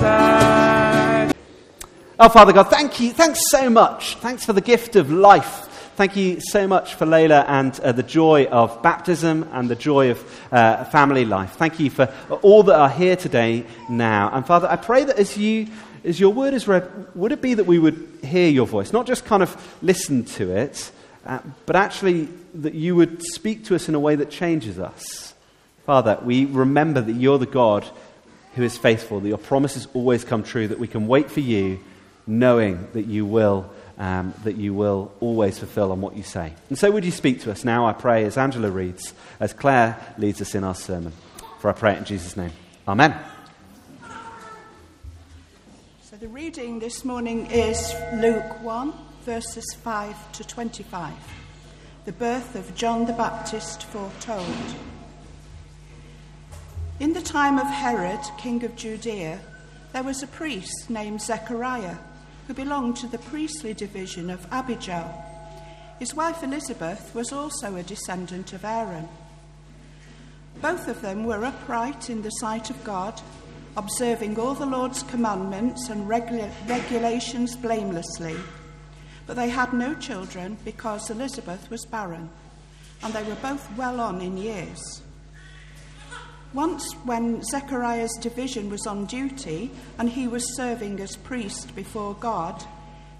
died. Oh, Father God, thank you. Thanks so much. Thanks for the gift of life. Thank you so much for Layla and uh, the joy of baptism and the joy of uh, family life. Thank you for all that are here today now. And Father, I pray that as you as your word is read, would it be that we would hear your voice, not just kind of listen to it, uh, but actually that you would speak to us in a way that changes us? Father, we remember that you're the God who is faithful, that your promises always come true, that we can wait for you, knowing that you will. Um, that you will always fulfill on what you say. And so, would you speak to us now, I pray, as Angela reads, as Claire leads us in our sermon? For I pray it in Jesus' name. Amen. So the reading this morning is Luke 1, verses 5 to 25. The birth of John the Baptist foretold. In the time of Herod, king of Judea, there was a priest named Zechariah who belonged to the priestly division of Abijah. His wife Elizabeth was also a descendant of Aaron. Both of them were upright in the sight of God, observing all the Lord's commandments and regula- regulations blamelessly. But they had no children because Elizabeth was barren, and they were both well on in years. Once, when Zechariah's division was on duty and he was serving as priest before God,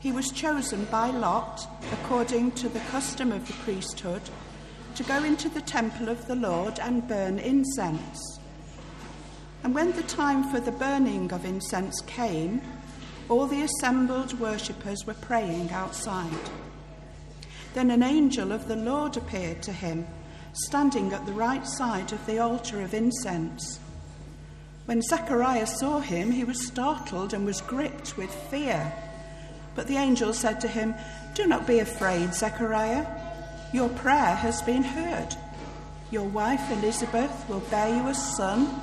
he was chosen by lot, according to the custom of the priesthood, to go into the temple of the Lord and burn incense. And when the time for the burning of incense came, all the assembled worshippers were praying outside. Then an angel of the Lord appeared to him standing at the right side of the altar of incense. When Zechariah saw him, he was startled and was gripped with fear. But the angel said to him, Do not be afraid, Zechariah. Your prayer has been heard. Your wife Elizabeth will bear you a son,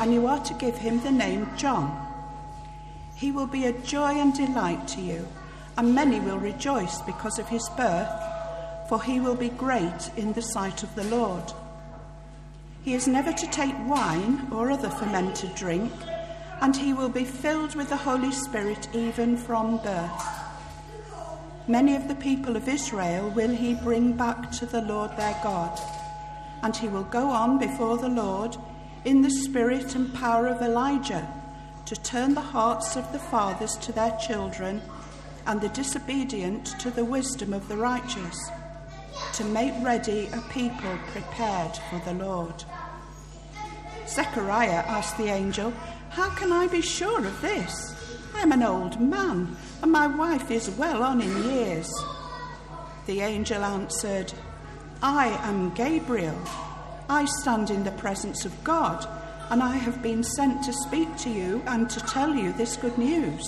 and you are to give him the name John. He will be a joy and delight to you, and many will rejoice because of his birth for he will be great in the sight of the Lord. He is never to take wine or other fermented drink, and he will be filled with the Holy Spirit even from birth. Many of the people of Israel will he bring back to the Lord their God, and he will go on before the Lord in the spirit and power of Elijah to turn the hearts of the fathers to their children and the disobedient to the wisdom of the righteous to make ready a people prepared for the Lord. Zechariah asked the angel, How can I be sure of this? I am an old man, and my wife is well on in years. The angel answered, I am Gabriel. I stand in the presence of God, and I have been sent to speak to you and to tell you this good news.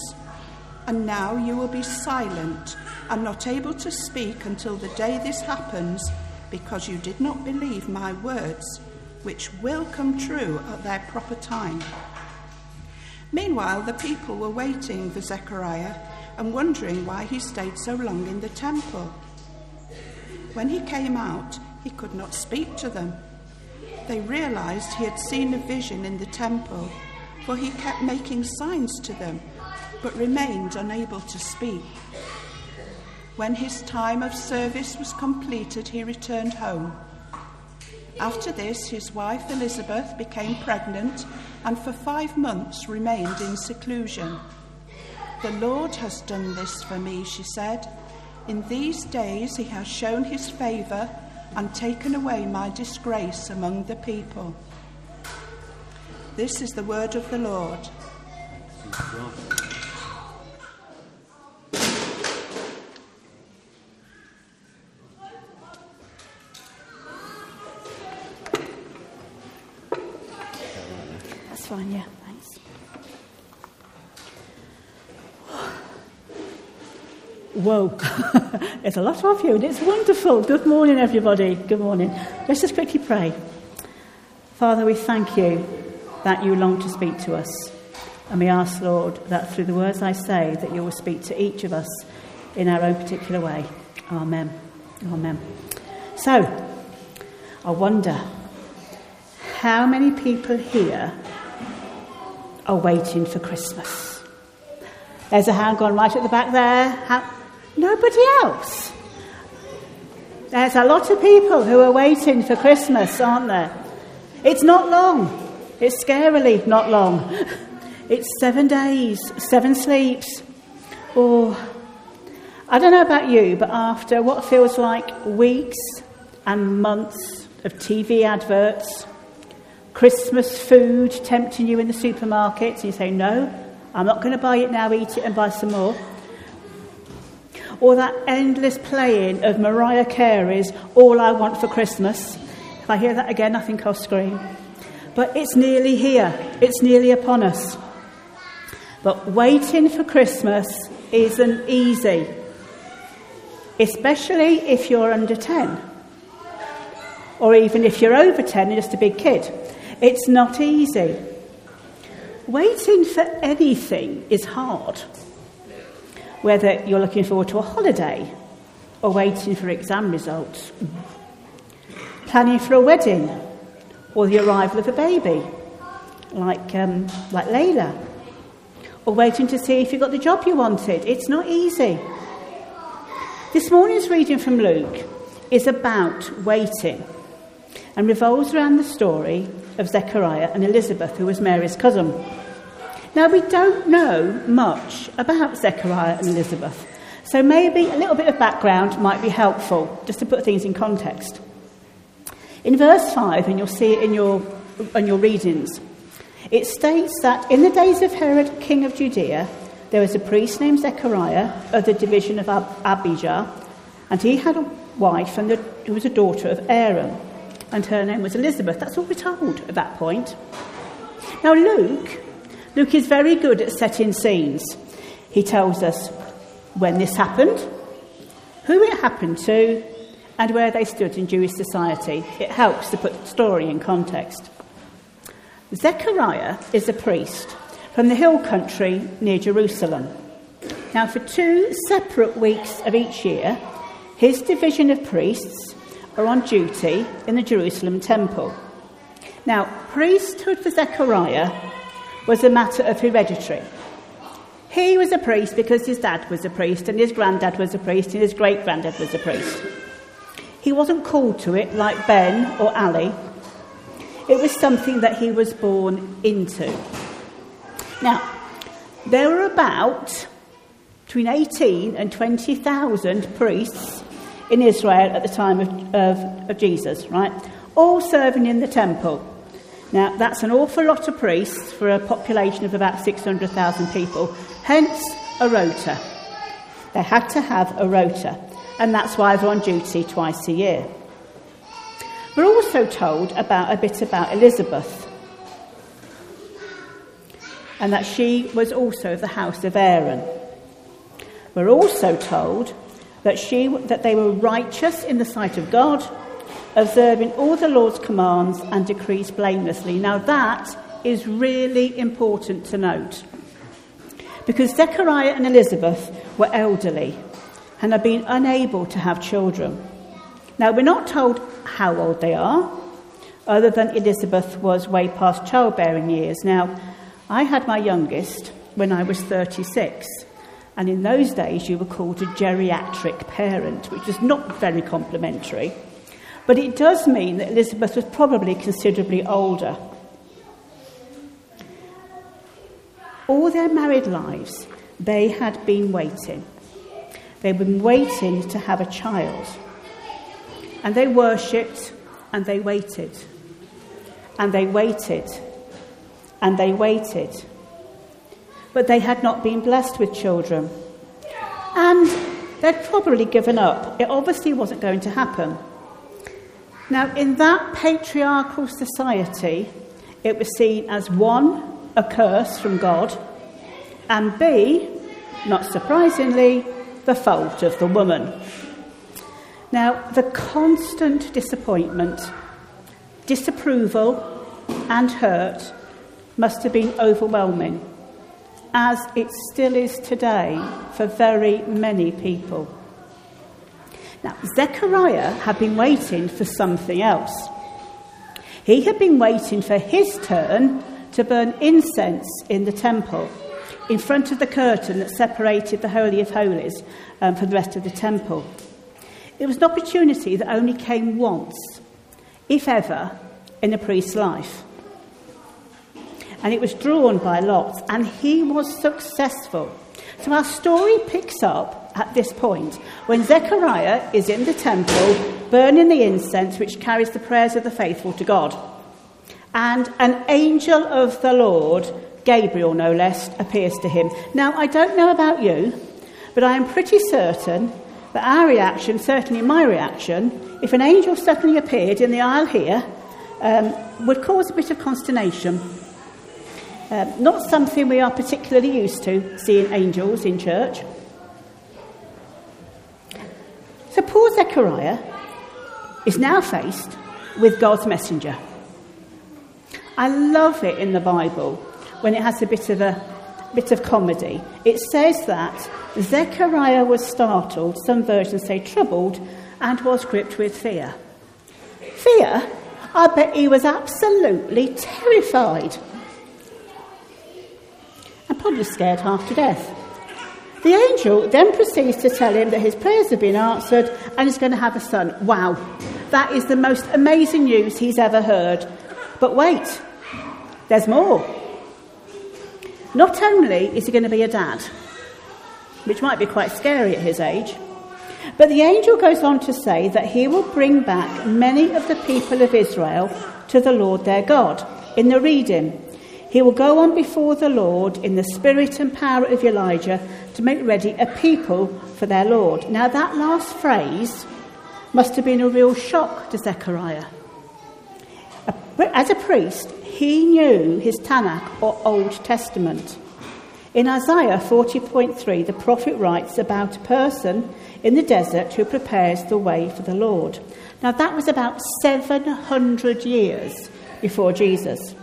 And now you will be silent and not able to speak until the day this happens, because you did not believe my words, which will come true at their proper time. Meanwhile, the people were waiting for Zechariah and wondering why he stayed so long in the temple. When he came out, he could not speak to them. They realized he had seen a vision in the temple, for he kept making signs to them, but remained unable to speak. When his time of service was completed, he returned home. After this, his wife Elizabeth became pregnant and for five months remained in seclusion. The Lord has done this for me, she said. In these days he has shown his favour and taken away my disgrace among the people. This is the word of the Lord. Whoa, there's a lot of you, and it's wonderful. Good morning, everybody. Good morning. Let's just quickly pray. Father, we thank you that you long to speak to us. And we ask, Lord, that through the words I say, that you will speak to each of us in our own particular way. Amen. Amen. So, I wonder how many people here are waiting for Christmas. There's a hand gone right at the back there. How, nobody else. There's a lot of people who are waiting for Christmas, aren't there? It's not long. It's scarily not long. It's seven days, seven sleeps. Or, I don't know about you, but after what feels like weeks and months of TV adverts, Christmas food tempting you in the supermarkets, and you say, No, I'm not going to buy it now, eat it and buy some more. Or that endless playing of Mariah Carey's All I Want for Christmas. If I hear that again, I think I'll scream. But it's nearly here, it's nearly upon us. But waiting for Christmas isn't easy, especially if you're under 10, or even if you're over 10 and just a big kid. It's not easy. Waiting for anything is hard, whether you're looking forward to a holiday or waiting for exam results, planning for a wedding or the arrival of a baby, like, um, like Layla or waiting to see if you got the job you wanted. It's not easy. This morning's reading from Luke is about waiting and revolves around the story of Zechariah and Elizabeth, who was Mary's cousin. Now, we don't know much about Zechariah and Elizabeth, so maybe a little bit of background might be helpful, just to put things in context. In verse 5, and you'll see it in your, in your readings, it states that in the days of Herod, king of Judea, there was a priest named Zechariah of the division of Ab- Abijah, and he had a wife and the, who was a daughter of Aaron, and her name was Elizabeth. That's all we're told at that point. Now, Luke, Luke is very good at setting scenes. He tells us when this happened, who it happened to, and where they stood in Jewish society. It helps to put the story in context. Zechariah is a priest from the hill country near Jerusalem. Now, for two separate weeks of each year, his division of priests are on duty in the Jerusalem temple. Now, priesthood for Zechariah was a matter of hereditary. He was a priest because his dad was a priest, and his granddad was a priest, and his great granddad was a priest. He wasn't called to it like Ben or Ali, it was something that he was born into. Now, there were about between 18 and 20,000 priests in Israel at the time of, of, of, Jesus, right? All serving in the temple. Now, that's an awful lot of priests for a population of about 600,000 people, hence a rota. They had to have a rota, and that's why they're on duty twice a year. We're also told about a bit about Elizabeth, and that she was also of the house of Aaron. We're also told that, she, that they were righteous in the sight of God, observing all the Lord's commands and decrees blamelessly. Now, that is really important to note. Because Zechariah and Elizabeth were elderly and had been unable to have children. Now, we're not told how old they are, other than Elizabeth was way past childbearing years. Now, I had my youngest when I was 36, and in those days you were called a geriatric parent, which is not very complimentary. But it does mean that Elizabeth was probably considerably older. All their married lives, they had been waiting. They'd been waiting to have a child. And they worshipped and they waited. And they waited. And they waited. But they had not been blessed with children. And they'd probably given up. It obviously wasn't going to happen. Now, in that patriarchal society, it was seen as one, a curse from God, and B, not surprisingly, the fault of the woman. Now, the constant disappointment, disapproval, and hurt must have been overwhelming, as it still is today for very many people. Now, Zechariah had been waiting for something else. He had been waiting for his turn to burn incense in the temple in front of the curtain that separated the Holy of Holies um, from the rest of the temple. It was an opportunity that only came once, if ever, in a priest's life. And it was drawn by lots, and he was successful. So our story picks up at this point when Zechariah is in the temple burning the incense which carries the prayers of the faithful to God. And an angel of the Lord, Gabriel no less, appears to him. Now, I don't know about you, but I am pretty certain that our reaction, certainly my reaction, if an angel suddenly appeared in the aisle here, um, would cause a bit of consternation. Um, not something we are particularly used to, seeing angels in church. So poor Zechariah is now faced with God's messenger. I love it in the Bible when it has a bit of a bit of comedy. It says that Zechariah was startled, some versions say troubled, and was gripped with fear. Fear? I bet he was absolutely terrified and probably scared half to death. The angel then proceeds to tell him that his prayers have been answered and he's going to have a son. Wow, that is the most amazing news he's ever heard. But wait, there's more. Not only is he going to be a dad, which might be quite scary at his age, but the angel goes on to say that he will bring back many of the people of Israel to the Lord their God. In the reading, he will go on before the Lord in the spirit and power of Elijah to make ready a people for their Lord. Now, that last phrase must have been a real shock to Zechariah. As a priest, he knew his Tanakh or Old Testament. In Isaiah 40.3, the prophet writes about a person in the desert who prepares the way for the Lord. Now, that was about 700 years before Jesus.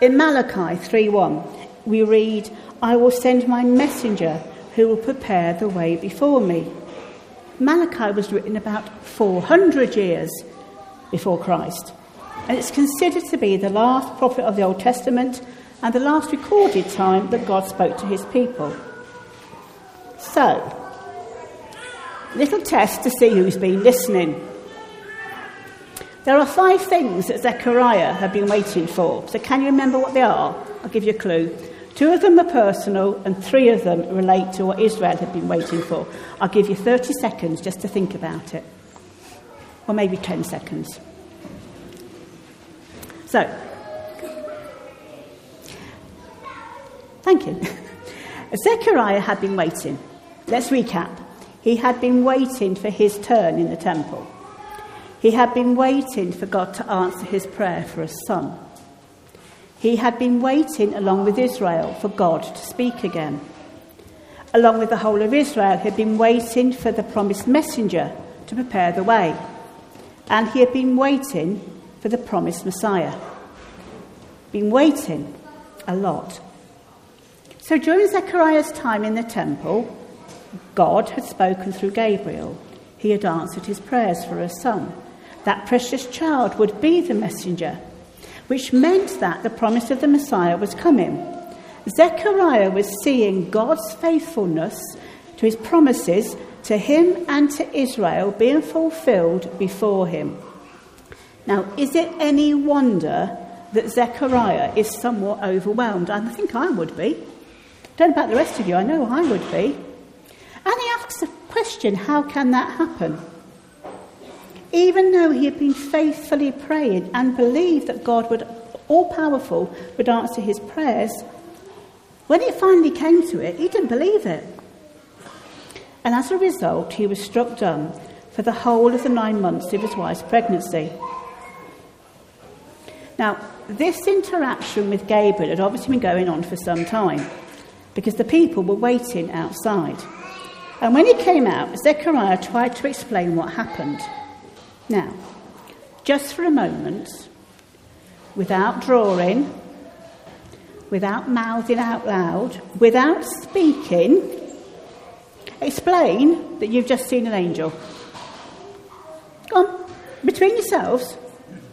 In Malachi 3:1, we read, "I will send my messenger who will prepare the way before me." Malachi was written about 400 years before Christ, and it's considered to be the last prophet of the Old Testament and the last recorded time that God spoke to his people. So, little test to see who's been listening. There are five things that Zechariah had been waiting for. So, can you remember what they are? I'll give you a clue. Two of them are personal, and three of them relate to what Israel had been waiting for. I'll give you 30 seconds just to think about it, or maybe 10 seconds. So, thank you. Zechariah had been waiting. Let's recap. He had been waiting for his turn in the temple. He had been waiting for God to answer his prayer for a son. He had been waiting, along with Israel, for God to speak again. Along with the whole of Israel, he had been waiting for the promised messenger to prepare the way. And he had been waiting for the promised Messiah. Been waiting a lot. So during Zechariah's time in the temple, God had spoken through Gabriel. He had answered his prayers for a son that precious child would be the messenger, which meant that the promise of the Messiah was coming. Zechariah was seeing God's faithfulness to his promises to him and to Israel being fulfilled before him. Now, is it any wonder that Zechariah is somewhat overwhelmed? I think I would be. Don't know about the rest of you, I know I would be. And he asks the question how can that happen? Even though he had been faithfully praying and believed that God would, all powerful, would answer his prayers, when it finally came to it, he didn't believe it. And as a result, he was struck dumb for the whole of the nine months of his wife's pregnancy. Now, this interaction with Gabriel had obviously been going on for some time because the people were waiting outside. And when he came out, Zechariah tried to explain what happened. Now, just for a moment, without drawing, without mouthing out loud, without speaking, explain that you've just seen an angel. Go on, between yourselves,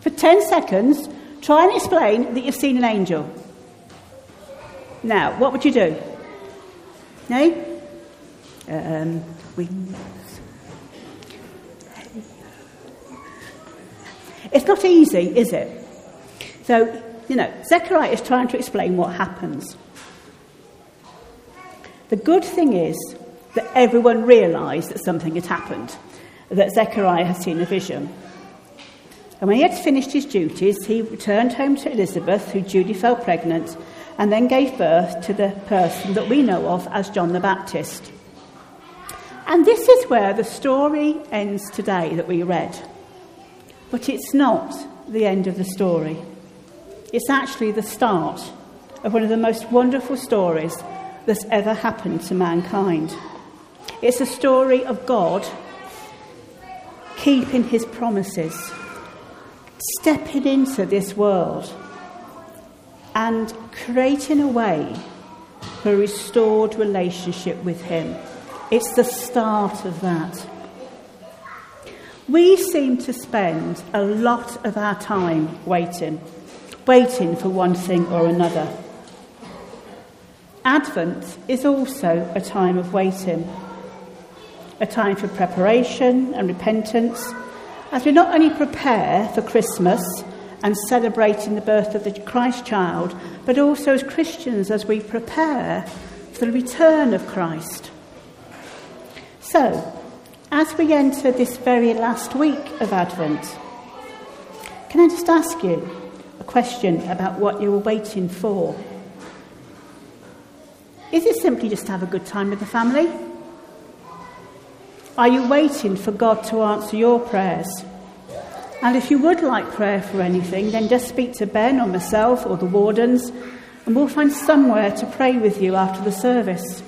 for 10 seconds, Try and explain that you've seen an angel. Now, what would you do? No? Um. It's not easy, is it? So, you know, Zechariah is trying to explain what happens. The good thing is that everyone realised that something had happened, that Zechariah had seen a vision. And when he had finished his duties, he returned home to Elizabeth, who Judy fell pregnant, and then gave birth to the person that we know of as John the Baptist. And this is where the story ends today that we read. But it's not the end of the story. It's actually the start of one of the most wonderful stories that's ever happened to mankind. It's a story of God keeping his promises, stepping into this world, and creating a way for a restored relationship with him. It's the start of that. We seem to spend a lot of our time waiting, waiting for one thing or another. Advent is also a time of waiting, a time for preparation and repentance, as we not only prepare for Christmas and celebrating the birth of the Christ child, but also as Christians as we prepare for the return of Christ. So, as we enter this very last week of Advent, can I just ask you a question about what you were waiting for? Is it simply just to have a good time with the family? Are you waiting for God to answer your prayers? And if you would like prayer for anything, then just speak to Ben or myself or the wardens, and we'll find somewhere to pray with you after the service.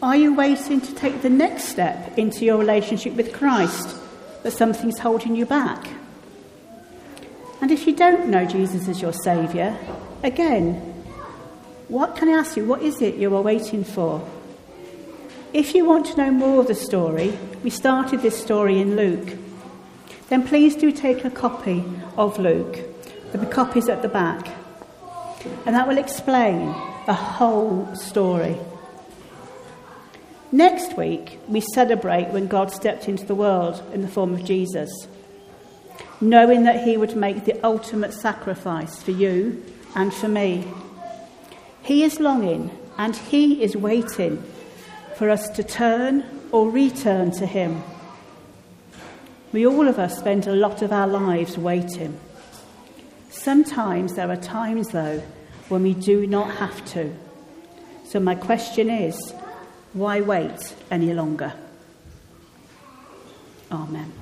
Are you waiting to take the next step into your relationship with Christ, but something's holding you back? And if you don't know Jesus as your Saviour, again, what can I ask you? What is it you are waiting for? If you want to know more of the story, we started this story in Luke. Then please do take a copy of Luke. Be copies at the back. And that will explain the whole story. Next week, we celebrate when God stepped into the world in the form of Jesus, knowing that he would make the ultimate sacrifice for you and for me. He is longing and He is waiting for us to turn or return to Him. We all of us spend a lot of our lives waiting. Sometimes there are times, though, when we do not have to. So, my question is why wait any longer? Amen.